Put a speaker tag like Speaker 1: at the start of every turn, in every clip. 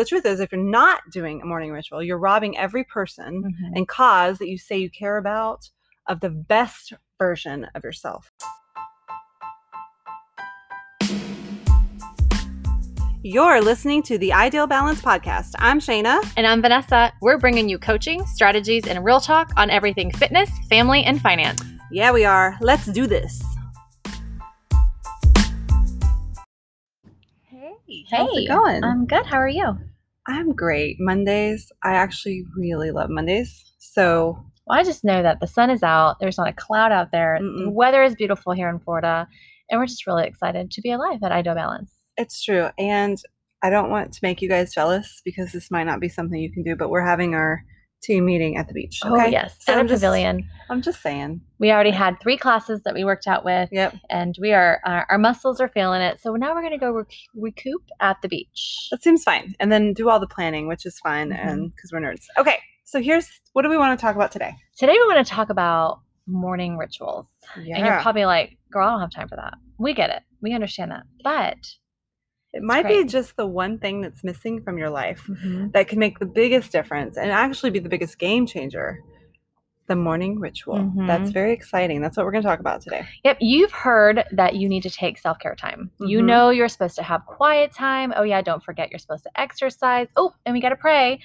Speaker 1: the truth is, if you're not doing a morning ritual, you're robbing every person
Speaker 2: Mhm.
Speaker 1: and cause that you say you care about of the best version of yourself. You're listening to the Ideal Balance Podcast. I'm Shana.
Speaker 2: And I'm Vanessa. We're bringing you coaching, strategies, and real talk on everything fitness, family, and finance.
Speaker 1: Yeah, we are. Let's do this. Hey, how's it going?
Speaker 2: I'm good. How are you?
Speaker 1: I'm great. Mondays, I actually really love Mondays. So,
Speaker 2: Well, I just know that the sun is out. There's not a cloud out there. The
Speaker 1: Mm-mm.
Speaker 2: weather is beautiful here in Florida. And we're just really excited to be alive at Ideal Balance.
Speaker 1: It's true. And I don't want to make you guys jealous because this might not be something you can do, but we're having our team meeting at the beach.
Speaker 2: Oh,
Speaker 1: Okay.
Speaker 2: yes.
Speaker 1: So
Speaker 2: At a pavilion.
Speaker 1: I'm just saying.
Speaker 2: We already had three classes that we worked out with,
Speaker 1: Yep.
Speaker 2: and we are, our, our muscles are feeling it. So now we're going to go rec- recoup at the beach.
Speaker 1: That seems fine. And then do all the planning, which is fine.
Speaker 2: Mhm.
Speaker 1: And because we're nerds. Okay. So here's what do we want to talk about today?
Speaker 2: Today, we want to talk about morning rituals.
Speaker 1: Yeah.
Speaker 2: And you're probably like, girl, I don't have time for that. We get it. We understand that. But
Speaker 1: it might be just the one thing that's missing from your life
Speaker 2: Mm-hmm.
Speaker 1: that can make the biggest difference and actually be the biggest game changer. The morning ritual. That's
Speaker 2: Mhm.
Speaker 1: very exciting. That's what we're going to talk about today.
Speaker 2: Yep, you've heard that you need to take self care time. You
Speaker 1: Mhm.
Speaker 2: know you're supposed to have quiet time. Oh, yeah, don't forget you're supposed to exercise. Oh, and we got to pray.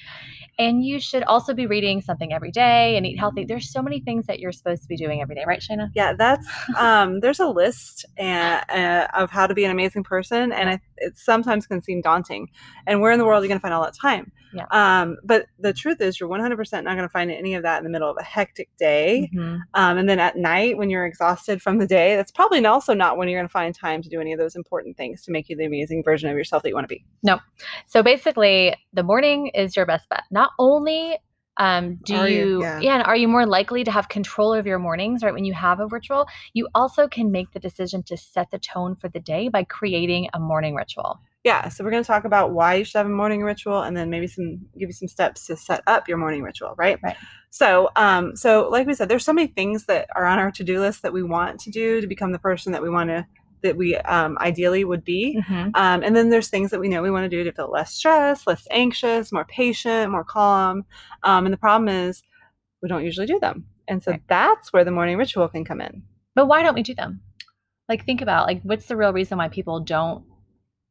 Speaker 2: And you should also be reading something every day and eat healthy. There's so many things that you're supposed to be doing every day, right, Shana?
Speaker 1: Yeah, that's um there's a list uh, uh, of how to be an amazing person and I, it sometimes can seem daunting. And where in the world are you going to find all that time?
Speaker 2: Yeah.
Speaker 1: Um but the truth is you're 100% not going to find any of that in the middle of a hectic day.
Speaker 2: Mhm.
Speaker 1: Um and then at night when you're exhausted from the day, that's probably also not when you're going to find time to do any of those important things to make you the amazing version of yourself that you want to be. No.
Speaker 2: So basically, the morning is your best bet. Not only um, do
Speaker 1: Are you?
Speaker 2: you,
Speaker 1: Yeah.
Speaker 2: yeah. and are you more likely to have control of your mornings, right? When you have a ritual, you also can make the decision to set the tone for the day by creating a morning ritual.
Speaker 1: Yeah, so we're going to talk about why you should have a morning ritual, and then maybe some give you some steps to set up your morning ritual, right?
Speaker 2: Right.
Speaker 1: So, um, so like we said, there's so many things that are on our to do list that we want to do to become the person that we want to, that we um, ideally would be.
Speaker 2: Mhm.
Speaker 1: Um, and then there's things that we know we want to do to feel less stressed, less anxious, more patient, more calm. Um, and the problem is we don't usually do them, and so
Speaker 2: Right.
Speaker 1: that's where the morning ritual can come in.
Speaker 2: But why don't we do them? Like, think about like what's the real reason why people don't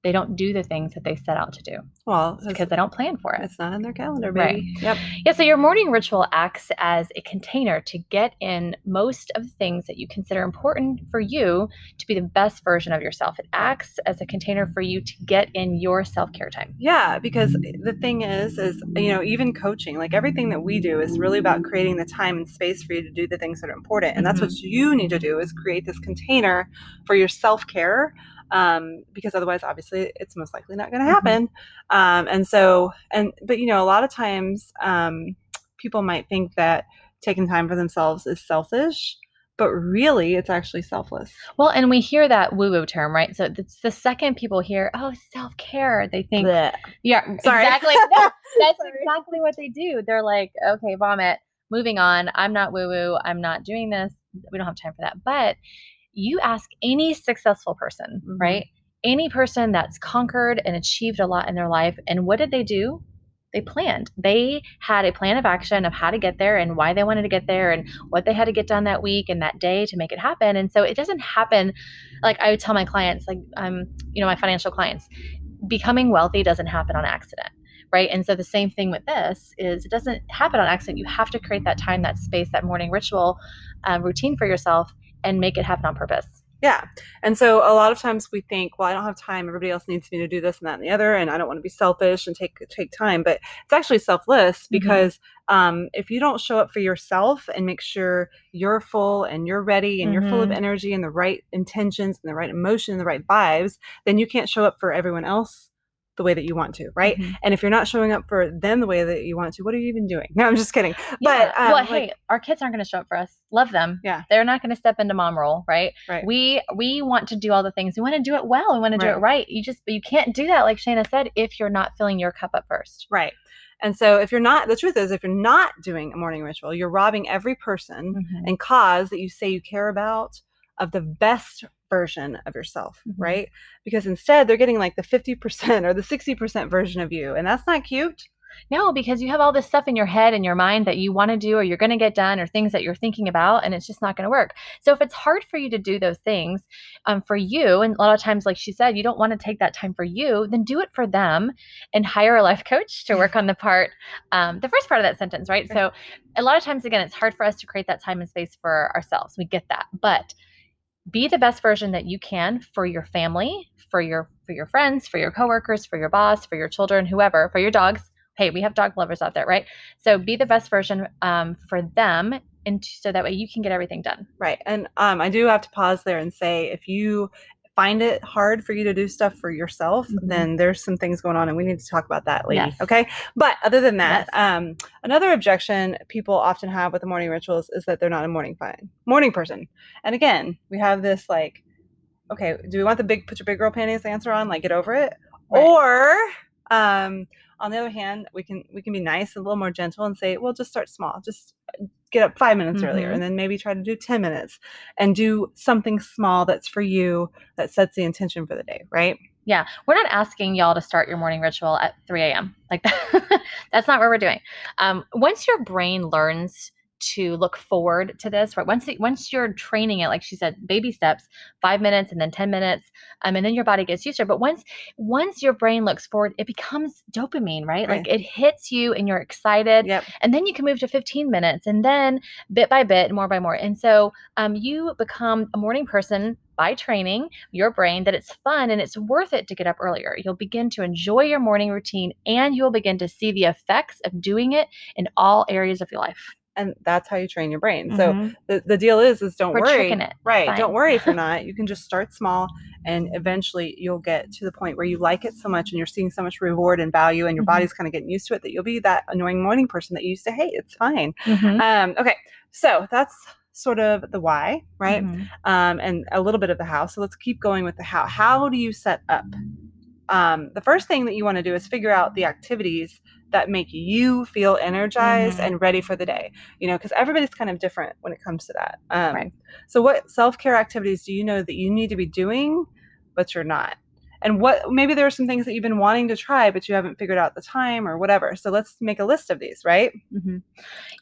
Speaker 2: they don't do the things that they set out to do?
Speaker 1: Well,
Speaker 2: because they don't plan for it.
Speaker 1: it's not in their calendar, baby. Right. Yep.
Speaker 2: Yeah, so your morning ritual acts as a container to get in most of the things that you consider important for you to be the best version of yourself. It acts as a container for you to get in your self care time.
Speaker 1: Yeah, because the thing is, is you know, even coaching, like everything that we do, is really about creating the time and space for you to do the things that are important, and that's mm-hmm. what you need to do is create this container for your self care. Um, because otherwise, obviously, it's most likely not going to
Speaker 2: Mhm.
Speaker 1: happen. Um, and so, and but you know, a lot of times, um, people might think that taking time for themselves is selfish, but really, it's actually selfless.
Speaker 2: Well, and we hear that woo woo term, right? So it's the second people hear, oh, self care, they think,
Speaker 1: Blech.
Speaker 2: yeah,
Speaker 1: Sorry.
Speaker 2: exactly. No, that's
Speaker 1: Sorry.
Speaker 2: exactly what they do. They're like, okay, vomit, moving on. I'm not woo woo. I'm not doing this. We don't have time for that. But you ask any successful person,
Speaker 1: Mhm.
Speaker 2: right? Any person that's conquered and achieved a lot in their life. And what did they do? They planned. They had a plan of action of how to get there and why they wanted to get there and what they had to get done that week and that day to make it happen. And so it doesn't happen like I would tell my clients, like um, you know, my financial clients, becoming wealthy doesn't happen on accident right and so the same thing with this is it doesn't happen on accident you have to create that time that space that morning ritual uh, routine for yourself and make it happen on purpose
Speaker 1: Yeah. And so a lot of times we think, well, I don't have time. Everybody else needs me to do this and that and the other, and I don't want to be selfish and take take time. But it's actually selfless because um, if you don't show up for yourself and make sure you're full and you're ready and you're full of
Speaker 2: Mhm.
Speaker 1: energy and the right intentions and the right emotion and the right vibes, then you can't show up for everyone else the way that you want to, right?
Speaker 2: Mhm.
Speaker 1: And if you're not showing up for them the way that you want to, what are you even doing? No, I'm just kidding.
Speaker 2: Yeah.
Speaker 1: But um,
Speaker 2: well,
Speaker 1: like-
Speaker 2: hey, our kids aren't going to show up for us. Love them.
Speaker 1: Yeah.
Speaker 2: they're not going to step into mom role, right?
Speaker 1: Right.
Speaker 2: We we want to do all the things. We want to do it well. We want to do
Speaker 1: Right.
Speaker 2: it right. You just you can't do that, like Shana said, if you're not filling your cup up first.
Speaker 1: Right. And so if you're not, the truth is, if you're not doing a morning ritual, you're robbing every person
Speaker 2: Mhm.
Speaker 1: and cause that you say you care about of the best version of yourself,
Speaker 2: Mhm.
Speaker 1: right? Because instead they're getting like the 50% or the 60% version of you. And that's not cute.
Speaker 2: No, because you have all this stuff in your head and your mind that you want to do or you're going to get done or things that you're thinking about, and it's just not going to work. So if it's hard for you to do those things um, for you, and a lot of times, like she said, you don't want to take that time for you, then do it for them and hire a life coach to work on the part, um, the first part of that sentence, right? So a lot of times, again, it's hard for us to create that time and space for ourselves. We get that, but be the best version that you can for your family, for your for your friends, for your coworkers, for your boss, for your children, whoever, for your dogs hey, we have dog lovers out there, right? So be the best version um, for them, and so that way you can get everything done.
Speaker 1: Right. And um, I do have to pause there and say if you find it hard for you to do stuff for yourself,
Speaker 2: Mhm.
Speaker 1: then there's some things going on, and we need to talk about that, lady.
Speaker 2: Yes.
Speaker 1: Okay. But other than that,
Speaker 2: Yes.
Speaker 1: um, another objection people often have with the morning rituals is that they're not a morning fine morning person. And again, we have this like, okay, do we want the big put your big girl panties answer on, like get over it,
Speaker 2: Right.
Speaker 1: or um, on the other hand, we can we can be nice, and a little more gentle, and say, well, just start small, just uh, get up five minutes earlier,
Speaker 2: Mhm.
Speaker 1: and then maybe try to do ten minutes, and do something small that's for you that sets the intention for the day, right?
Speaker 2: Yeah, we're not asking y'all to start your morning ritual at 3 a.m. Like that. That's not what we're doing. Um, once your brain learns to look forward to this, right? Once it, once you're training it, like she said, baby steps, five minutes and then 10 minutes, um, and then your body gets used to it. But once once your brain looks forward, it becomes dopamine, right? Like it hits you and you're excited.
Speaker 1: Yep.
Speaker 2: and then you can move to 15 minutes and then bit by bit more by more and so um, you become a morning person by training your brain that it's fun and it's worth it to get up earlier you'll begin to enjoy your morning routine and you'll begin to see the effects of doing it in all areas of your life
Speaker 1: And that's how you train your brain. So
Speaker 2: Mhm.
Speaker 1: the, the deal is is don't
Speaker 2: We're
Speaker 1: worry. Right don't worry if you're not you can just start small and eventually you'll get to the point where you like it so much and you're seeing so much reward and value and your
Speaker 2: Mhm.
Speaker 1: body's kind of getting used to it that you'll be that annoying morning person that you used to hate it's fine
Speaker 2: Mhm.
Speaker 1: um okay so that's sort of the why right
Speaker 2: Mhm.
Speaker 1: um and a little bit of the how so let's keep going with the how how do you set up um, the first thing that you want to do is figure out the activities that make you feel energized
Speaker 2: Mhm.
Speaker 1: and ready for the day you know because everybody's kind of different when it comes to that um,
Speaker 2: Right.
Speaker 1: so what self-care activities do you know that you need to be doing but you're not and what maybe there are some things that you've been wanting to try but you haven't figured out the time or whatever so let's make a list of these right
Speaker 2: Mhm.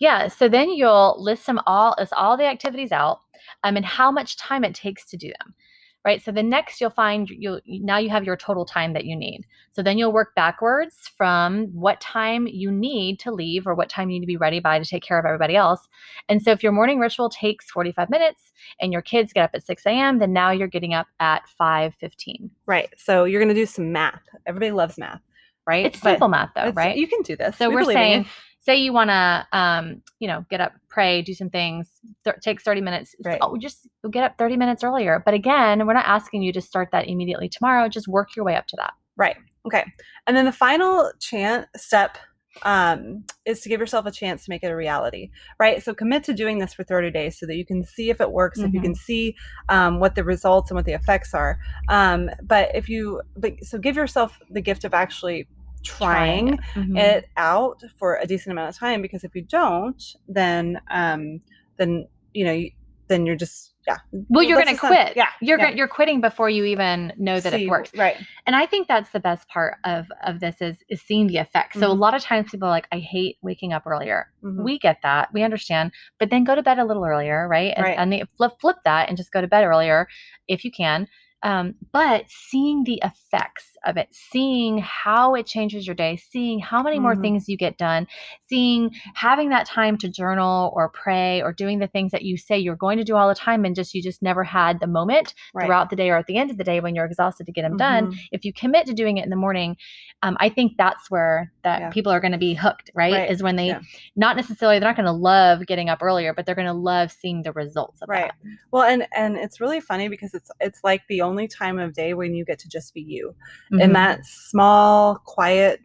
Speaker 2: Yeah. So then you'll list them all, as all the activities out, um, and how much time it takes to do them. Right. So the next you'll find you'll now you have your total time that you need. So then you'll work backwards from what time you need to leave or what time you need to be ready by to take care of everybody else. And so if your morning ritual takes 45 minutes and your kids get up at 6 a.m., then now you're getting up at 5:15.
Speaker 1: right so you're going to do some math everybody loves math right
Speaker 2: It's
Speaker 1: But
Speaker 2: simple math though, right?
Speaker 1: you can do this
Speaker 2: So
Speaker 1: We
Speaker 2: we're
Speaker 1: believe in you.
Speaker 2: saying, say you want to, um, you know, get up, pray, do some things. Th- takes thirty minutes.
Speaker 1: Right.
Speaker 2: Oh, just get up thirty minutes earlier. But again, we're not asking you to start that immediately tomorrow. Just work your way up to that.
Speaker 1: Right. Okay. And then the final chance step um, is to give yourself a chance to make it a reality, right? So commit to doing this for 30 days so that you can see if it works, if you
Speaker 2: Mhm.
Speaker 1: can see um, what the results and what the effects are. Um, but if you, but so give yourself the gift of actually trying
Speaker 2: Mhm.
Speaker 1: it out for a decent amount of time because if you don't, then, um, then, you know, you, then you're just, yeah.
Speaker 2: well, you're going to quit.
Speaker 1: Yeah.
Speaker 2: You're
Speaker 1: yeah.
Speaker 2: you're quitting before you even know that
Speaker 1: See,
Speaker 2: it works.
Speaker 1: Right.
Speaker 2: And I think that's the best part of of this is is seeing the effects. So a
Speaker 1: Mhm.
Speaker 2: lot of times people are like, I hate waking up earlier.
Speaker 1: Mhm.
Speaker 2: We get that. We understand. But then go to bed a little earlier, right? And,
Speaker 1: Right.
Speaker 2: and they flip flip that and just go to bed earlier if you can. Um, but seeing the effects of it, seeing how it changes your day, seeing how many more
Speaker 1: Mhm.
Speaker 2: things you get done, seeing having that time to journal or pray or doing the things that you say you're going to do all the time and just you just never had the moment
Speaker 1: Right.
Speaker 2: throughout the day or at the end of the day when you're exhausted to get them done
Speaker 1: Mhm.
Speaker 2: if you commit to doing it in the morning um, i think that's where that
Speaker 1: Yeah.
Speaker 2: people are going to be hooked right?
Speaker 1: Right.
Speaker 2: is when they
Speaker 1: Yeah.
Speaker 2: not necessarily they're not going to love getting up earlier but they're going to love seeing the results of
Speaker 1: right
Speaker 2: that
Speaker 1: well and and it's really funny because it's it's like the only time of day when you get to just be you
Speaker 2: Mhm.
Speaker 1: in that small quiet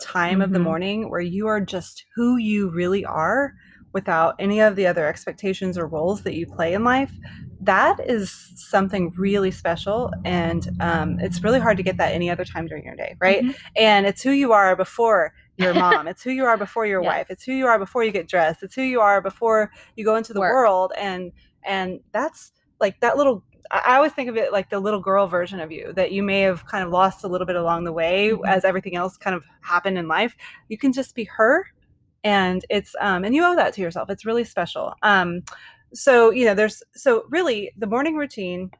Speaker 1: time of the
Speaker 2: Mhm.
Speaker 1: morning where you are just who you really are without any of the other expectations or roles that you play in life that is something really special and um, it's really hard to get that any other time during your day right
Speaker 2: Mhm.
Speaker 1: and it's who you are before your mom it's who you are before your
Speaker 2: Yes.
Speaker 1: wife it's who you are before you get dressed it's who you are before you go into the
Speaker 2: Work.
Speaker 1: world and and that's like that little I always think of it like the little girl version of you that you may have kind of lost a little bit along the way
Speaker 2: Mhm.
Speaker 1: as everything else kind of happened in life. You can just be her, and it's um, and you owe that to yourself. It's really special. Um, so you know, there's so really the morning routine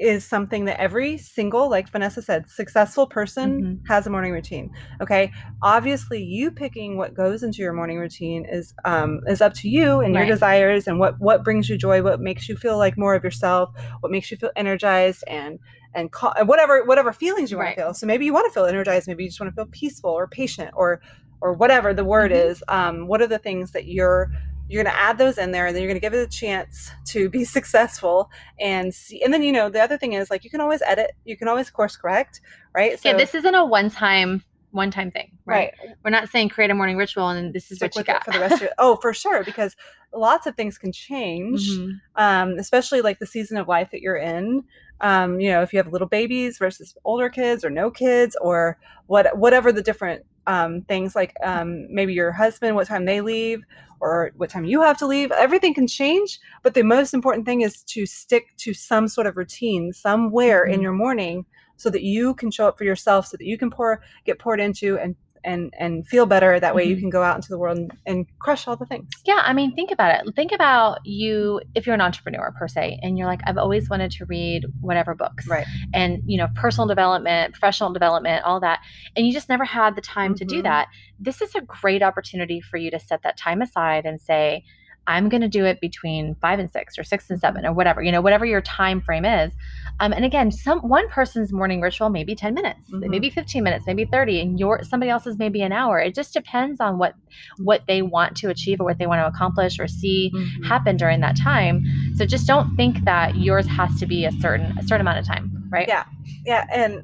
Speaker 1: is something that every single, like Vanessa said, successful person
Speaker 2: Mhm.
Speaker 1: has a morning routine. Okay, obviously, you picking what goes into your morning routine is um, is up to you and your desires and what what brings you joy, what makes you feel like more of yourself, what makes you feel energized and and ca- whatever whatever feelings you want
Speaker 2: Right.
Speaker 1: to feel. So maybe you want to feel energized, maybe you just want to feel peaceful or patient or or whatever the word
Speaker 2: Mhm.
Speaker 1: is. Um, what are the things that you're you're going to add those in there and then you're going to give it a chance to be successful and see and then you know the other thing is like you can always edit you can always course correct right
Speaker 2: yeah, this isn't a one time one time thing, right?
Speaker 1: right
Speaker 2: We're not saying create a morning ritual and this is
Speaker 1: stick
Speaker 2: what you got
Speaker 1: for the rest of your oh for sure because lots of things can change
Speaker 2: Mhm.
Speaker 1: um, especially like the season of life that you're in um, you know if you have little babies versus older kids or no kids or what whatever the different um, things like um, maybe your husband what time they leave or what time you have to leave everything can change but the most important thing is to stick to some sort of routine somewhere in
Speaker 2: Mhm.
Speaker 1: your morning so that you can show up for yourself so that you can pour get poured into and and and feel better that way you
Speaker 2: Mhm.
Speaker 1: can go out into the world and, and crush all the things
Speaker 2: Yeah, I mean, think about it. Think about you if you're an entrepreneur per se, and you're like, I've always wanted to read whatever books,
Speaker 1: right
Speaker 2: and you know, personal development, professional development, all that, and you just never had the time to do
Speaker 1: Mhm.
Speaker 2: that. This is a great opportunity for you to set that time aside and say, I'm going to do it between five and six, or six and seven, or whatever you know, whatever your time frame is. Um, and again, some one person's morning ritual may be 10 minutes,
Speaker 1: Mhm.
Speaker 2: maybe 15 minutes, maybe 30, and your somebody else's maybe an hour. It just depends on what what they want to achieve or what they want to accomplish or see
Speaker 1: Mhm.
Speaker 2: happen during that time. So just don't think that yours has to be a certain a certain amount of time, right?
Speaker 1: Yeah. yeah and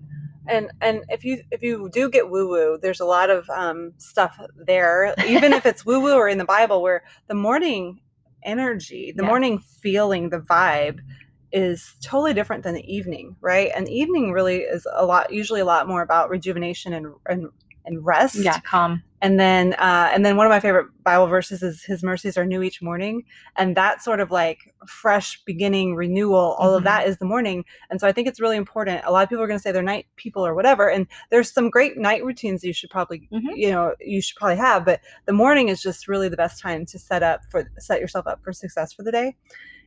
Speaker 1: and and if you if you do get woo woo there's a lot of um stuff there even if it's woo woo or in the bible where the morning energy the
Speaker 2: Yes.
Speaker 1: morning feeling the vibe is totally different than the evening right and evening really is a lot usually a lot more about rejuvenation and and, and rest
Speaker 2: Yeah, calm.
Speaker 1: and then uh, and then one of my favorite bible verses is his mercies are new each morning and that sort of like fresh beginning renewal all
Speaker 2: Mhm.
Speaker 1: of that is the morning and so i think it's really important a lot of people are going to say they're night people or whatever and there's some great night routines you should probably
Speaker 2: Mhm.
Speaker 1: you know you should probably have but the morning is just really the best time to set up for set yourself up for success for the day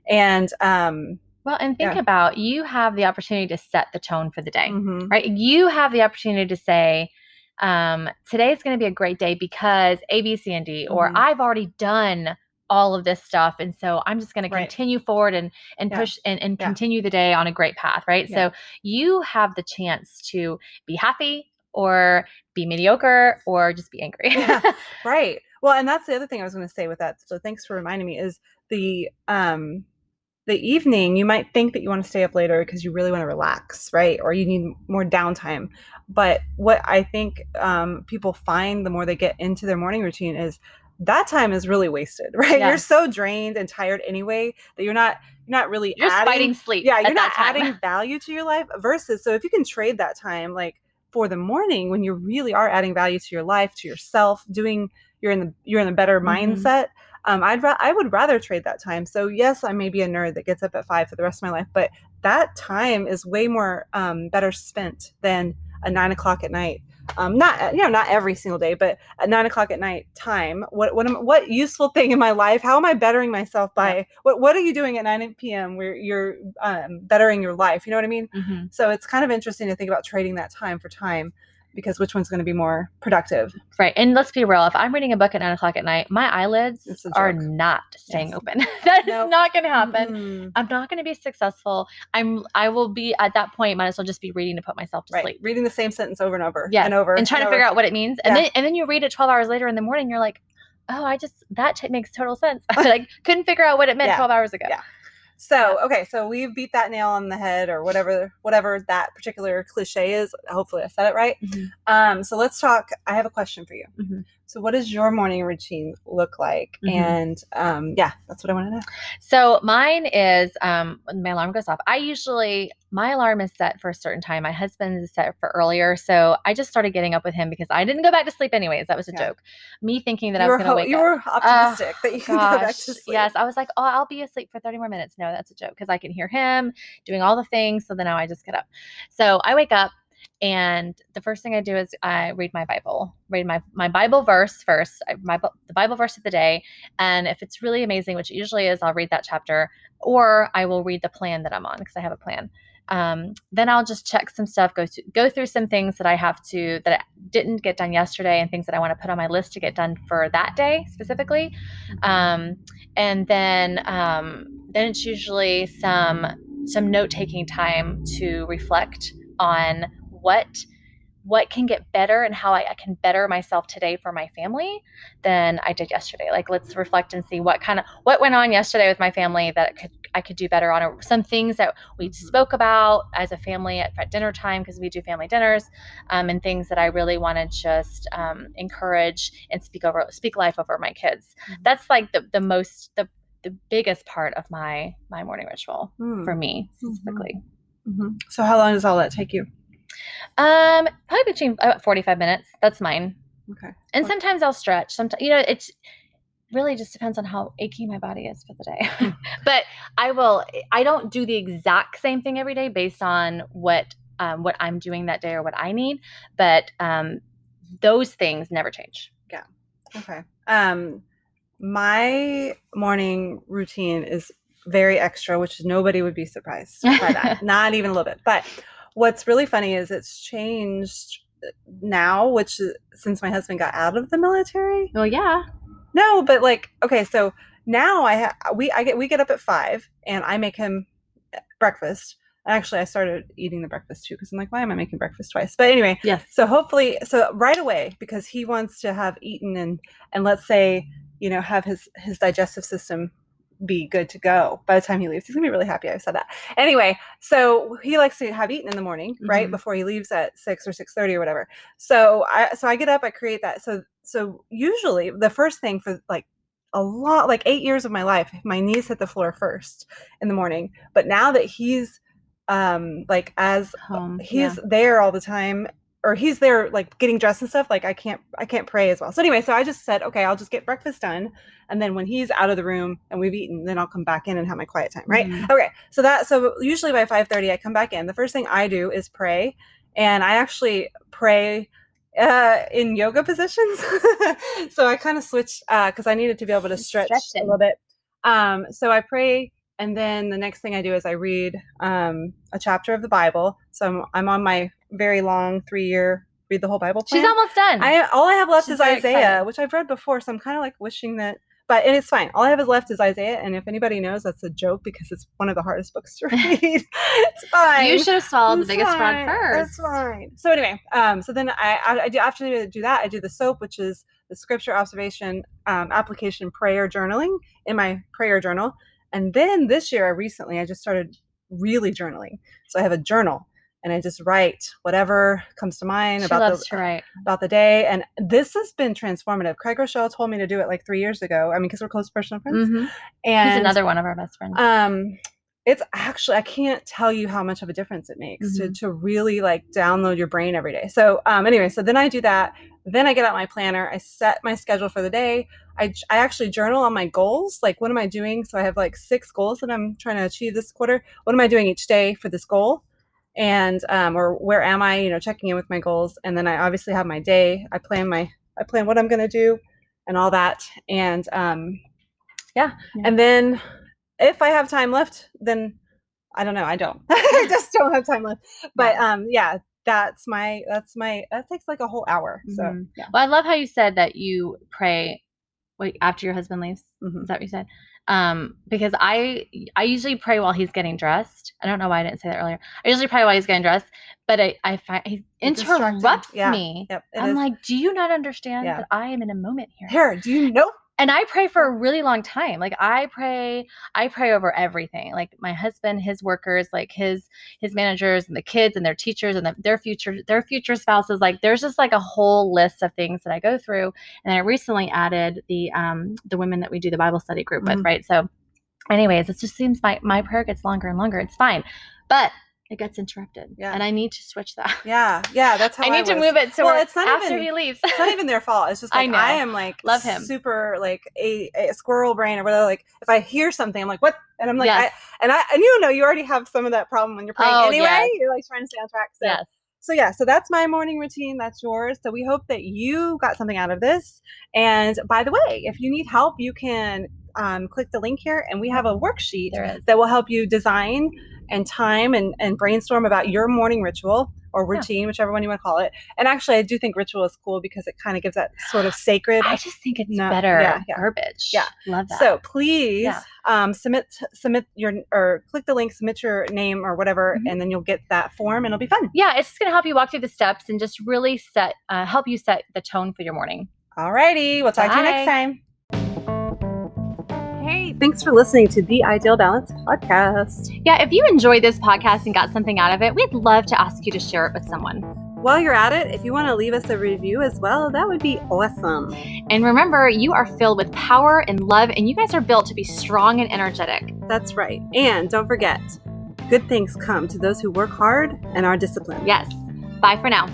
Speaker 1: and um
Speaker 2: Well, and think
Speaker 1: Yeah.
Speaker 2: about you have the opportunity to set the tone for the day.
Speaker 1: mhm.
Speaker 2: right? You have the opportunity to say, um, is going to be a great day because A, B, C, and D, or
Speaker 1: Mhm.
Speaker 2: I've already done all of this stuff. And so I'm just going to continue forward and, and
Speaker 1: Yeah.
Speaker 2: push and, and
Speaker 1: Yeah.
Speaker 2: continue the day on a great path, right? So you have the chance to be happy or be mediocre or just be angry.
Speaker 1: Right well and that's the other thing i was going to say with that so thanks for reminding me is the um the evening you might think that you want to stay up later because you really want to relax right or you need more downtime but what i think um, people find the more they get into their morning routine is that time is really wasted right you're so drained and tired anyway that you're not you're not really
Speaker 2: You're
Speaker 1: adding
Speaker 2: fighting sleep.
Speaker 1: yeah you're not adding value to your life versus so if you can trade that time like for the morning when you really are adding value to your life to yourself doing you're in the you're in a better
Speaker 2: Mhm.
Speaker 1: mindset um i'd ra- i would rather trade that time. So yes i may be a nerd that gets up at five for the rest of my life but that time is way more um better spent than a nine o'clock at night. Um not you know not every single day but at nine o'clock at night time. What what am, what useful thing in my life? How am i bettering myself by what what are you doing at 9 p.m where you're um, bettering your life? You know what i mean?
Speaker 2: Mhm.
Speaker 1: so it's kind of interesting to think about trading that time for time because which one's going to be more productive
Speaker 2: Right. And let's be real. If I'm reading a book at nine o'clock at night, my eyelids are not staying
Speaker 1: Yes.
Speaker 2: open. that is
Speaker 1: Nope.
Speaker 2: not going to happen.
Speaker 1: Mm-mm.
Speaker 2: I'm not going to be successful. I'm. I will be at that point. Might as well just be reading to put myself to
Speaker 1: right
Speaker 2: sleep.
Speaker 1: reading the same sentence over and over
Speaker 2: Yeah.
Speaker 1: and over
Speaker 2: and trying to
Speaker 1: over.
Speaker 2: figure out what it means. And
Speaker 1: Yeah.
Speaker 2: then and then you read it 12 hours later in the morning. You're like, oh, I just that t- makes total sense. I like couldn't figure out what it meant
Speaker 1: Yeah.
Speaker 2: 12 hours ago.
Speaker 1: Yeah. So okay, so we've beat that nail on the head, or whatever, whatever that particular cliche is. Hopefully, I said it right.
Speaker 2: Mhm.
Speaker 1: Um, so let's talk. I have a question for you.
Speaker 2: Mhm.
Speaker 1: So, what does your morning routine look like?
Speaker 2: Mhm.
Speaker 1: And um, yeah, that's what I want to know.
Speaker 2: So mine is um when my alarm goes off. I usually my alarm is set for a certain time. My husband's is set for earlier. So I just started getting up with him because I didn't go back to sleep anyways. That was a
Speaker 1: Yeah.
Speaker 2: joke. Me thinking that
Speaker 1: you
Speaker 2: I was gonna
Speaker 1: ho-
Speaker 2: wake
Speaker 1: you
Speaker 2: up.
Speaker 1: were optimistic that you could go back to sleep.
Speaker 2: yes. I was like, oh, I'll be asleep for 30 more minutes. No, that's a joke because I can hear him doing all the things. So then now I just get up. So I wake up and the first thing I do is I read my Bible, read my my Bible verse first, my the Bible verse of the day, and if it's really amazing, which it usually is, I'll read that chapter, or I will read the plan that I'm on because I have a plan. Um, then I'll just check some stuff, go to, go through some things that I have to that I didn't get done yesterday, and things that I want to put on my list to get done for that day specifically. Um, and then um, then it's usually some some note taking time to reflect on what what can get better and how I, I, can better myself today for my family than I did yesterday. Like let's reflect and see what kind of what went on yesterday with my family that could I could do better on or some things that we mm-hmm. spoke about as a family at, at dinner time because we do family dinners um, and things that I really want to just um, encourage and speak over speak life over my kids. Mm-hmm. That's like the the most the the biggest part of my my morning ritual mm. for me mm-hmm. specifically.
Speaker 1: Mm-hmm. So how long does all that take you?
Speaker 2: Um, probably between about 45 minutes. That's mine.
Speaker 1: Okay.
Speaker 2: And okay. sometimes I'll stretch. Sometimes, you know, it's really just depends on how achy my body is for the day. Hmm. but I will, I don't do the exact same thing every day based on what, um, what I'm doing that day or what I need. But, um, those things never change.
Speaker 1: Yeah. Okay. Um, my morning routine is very extra, which nobody would be surprised by that. Not even a little bit. But what's really funny is it's changed uh, now, which uh, since my husband got out of the military.
Speaker 2: Well, yeah.
Speaker 1: No, but like, okay, so now I ha- we I get we get up at five and I make him uh, breakfast. Actually, I started eating the breakfast too because I'm like, why am I making breakfast twice? But anyway,
Speaker 2: yes.
Speaker 1: So hopefully, so right away because he wants to have eaten and and let's say you know have his his digestive system be good to go by the time he leaves. He's gonna be really happy I said that. Anyway, so he likes to have eaten in the morning, mm-hmm. right before he leaves at six or six thirty or whatever. So I so I get up, I create that. So so usually the first thing for like a lot like eight years of my life, my knees hit the floor first in the morning. But now that he's um like as Home, he's yeah. there all the time or he's there like getting dressed and stuff like i can't i can't pray as well so anyway so i just said okay i'll just get breakfast done and then when he's out of the room and we've eaten then i'll come back in and have my quiet time right mm-hmm. okay so that so usually by 5.30 i come back in the first thing i do is pray and i actually pray uh, in yoga positions so i kind of switched because uh, i needed to be able to stretch Stretching. a little bit um, so i pray and then the next thing I do is I read um, a chapter of the Bible. So I'm, I'm on my very long three year read the whole Bible plan.
Speaker 2: She's almost done.
Speaker 1: I all I have left She's is Isaiah, excited. which I've read before. So I'm kind of like wishing that, but it's fine. All I have is left is Isaiah, and if anybody knows, that's a joke because it's one of the hardest books to read. it's fine.
Speaker 2: You should have swallowed it's the biggest
Speaker 1: fine.
Speaker 2: frog first.
Speaker 1: That's fine. So anyway, um, so then I, I, I do after I do that, I do the soap, which is the scripture observation, um, application, prayer journaling in my prayer journal. And then this year, I recently, I just started really journaling. So I have a journal and I just write whatever comes to mind
Speaker 2: she
Speaker 1: about
Speaker 2: the
Speaker 1: about the day. And this has been transformative. Craig Groeschel told me to do it like three years ago. I mean, because we're close personal friends. Mm-hmm. And
Speaker 2: he's another one of our best friends.
Speaker 1: Um, it's actually I can't tell you how much of a difference it makes mm-hmm. to to really like download your brain every day. So um, anyway, so then I do that. Then I get out my planner. I set my schedule for the day. I, I actually journal on my goals. Like, what am I doing? So I have like six goals that I'm trying to achieve this quarter. What am I doing each day for this goal? And um, or where am I? You know, checking in with my goals. And then I obviously have my day. I plan my I plan what I'm going to do, and all that. And um, yeah. yeah. And then if I have time left, then I don't know. I don't. I just don't have time left. But um, yeah, that's my that's my that takes like a whole hour. So mm-hmm. yeah.
Speaker 2: Well, I love how you said that you pray wait after your husband leaves. Mm-hmm. Is that what you said? Um, because I I usually pray while he's getting dressed. I don't know why I didn't say that earlier. I usually pray while he's getting dressed, but I I find he interrupts yeah. me. Yep, I'm is. like, do you not understand yeah. that I am in a moment here?
Speaker 1: Here, do you know
Speaker 2: and I pray for a really long time. Like I pray, I pray over everything. Like my husband, his workers, like his his managers and the kids and their teachers and the, their future their future spouses. Like there's just like a whole list of things that I go through. And I recently added the um the women that we do the Bible study group mm-hmm. with, right? So anyways, it just seems my my prayer gets longer and longer. It's fine. But it gets interrupted.
Speaker 1: Yeah.
Speaker 2: And I need to switch that.
Speaker 1: Yeah, yeah, that's how
Speaker 2: I need to move it so
Speaker 1: Well, it's not
Speaker 2: after
Speaker 1: even-
Speaker 2: he leaves.
Speaker 1: It's not even their fault. It's just
Speaker 2: I
Speaker 1: like
Speaker 2: know.
Speaker 1: I, am like
Speaker 2: Love him.
Speaker 1: super like a, a squirrel brain or whatever. Like if I hear something, I'm like, what? And I'm like,
Speaker 2: Yes.
Speaker 1: I, and I and you know you already have some of that problem when you're playing
Speaker 2: Oh,
Speaker 1: anyway.
Speaker 2: yes.
Speaker 1: You're like trying to stay on track. So
Speaker 2: yes.
Speaker 1: so yeah, so that's my morning routine. That's yours. So we hope that you got something out of this. And by the way, if you need help, you can um, click the link here, and we have a worksheet that will help you design and time and, and brainstorm about your morning ritual or
Speaker 2: Yeah.
Speaker 1: routine, whichever one you want to call it. And actually, I do think ritual is cool because it kind of gives that sort of sacred.
Speaker 2: I just think it's
Speaker 1: No,
Speaker 2: better
Speaker 1: yeah, yeah.
Speaker 2: verbiage.
Speaker 1: Yeah.
Speaker 2: Love that.
Speaker 1: So please
Speaker 2: Yeah.
Speaker 1: um, submit submit your or click the link, submit your name or whatever,
Speaker 2: Mhm.
Speaker 1: and then you'll get that form, and it'll be fun.
Speaker 2: yeah, it's just going to help you walk through the steps and just really set, uh, help you set the tone for your morning.
Speaker 1: All righty, we'll talk to you next time. Hey, thanks for listening to the Ideal Balance podcast.
Speaker 2: Yeah, if you enjoyed this podcast and got something out of it, we'd love to ask you to share it with someone.
Speaker 1: While you're at it, if you want to leave us a review as well, that would be awesome.
Speaker 2: And remember, you are filled with power and love, and you guys are built to be strong and energetic.
Speaker 1: That's right. And don't forget, good things come to those who work hard and are disciplined.
Speaker 2: Yes. Bye for now.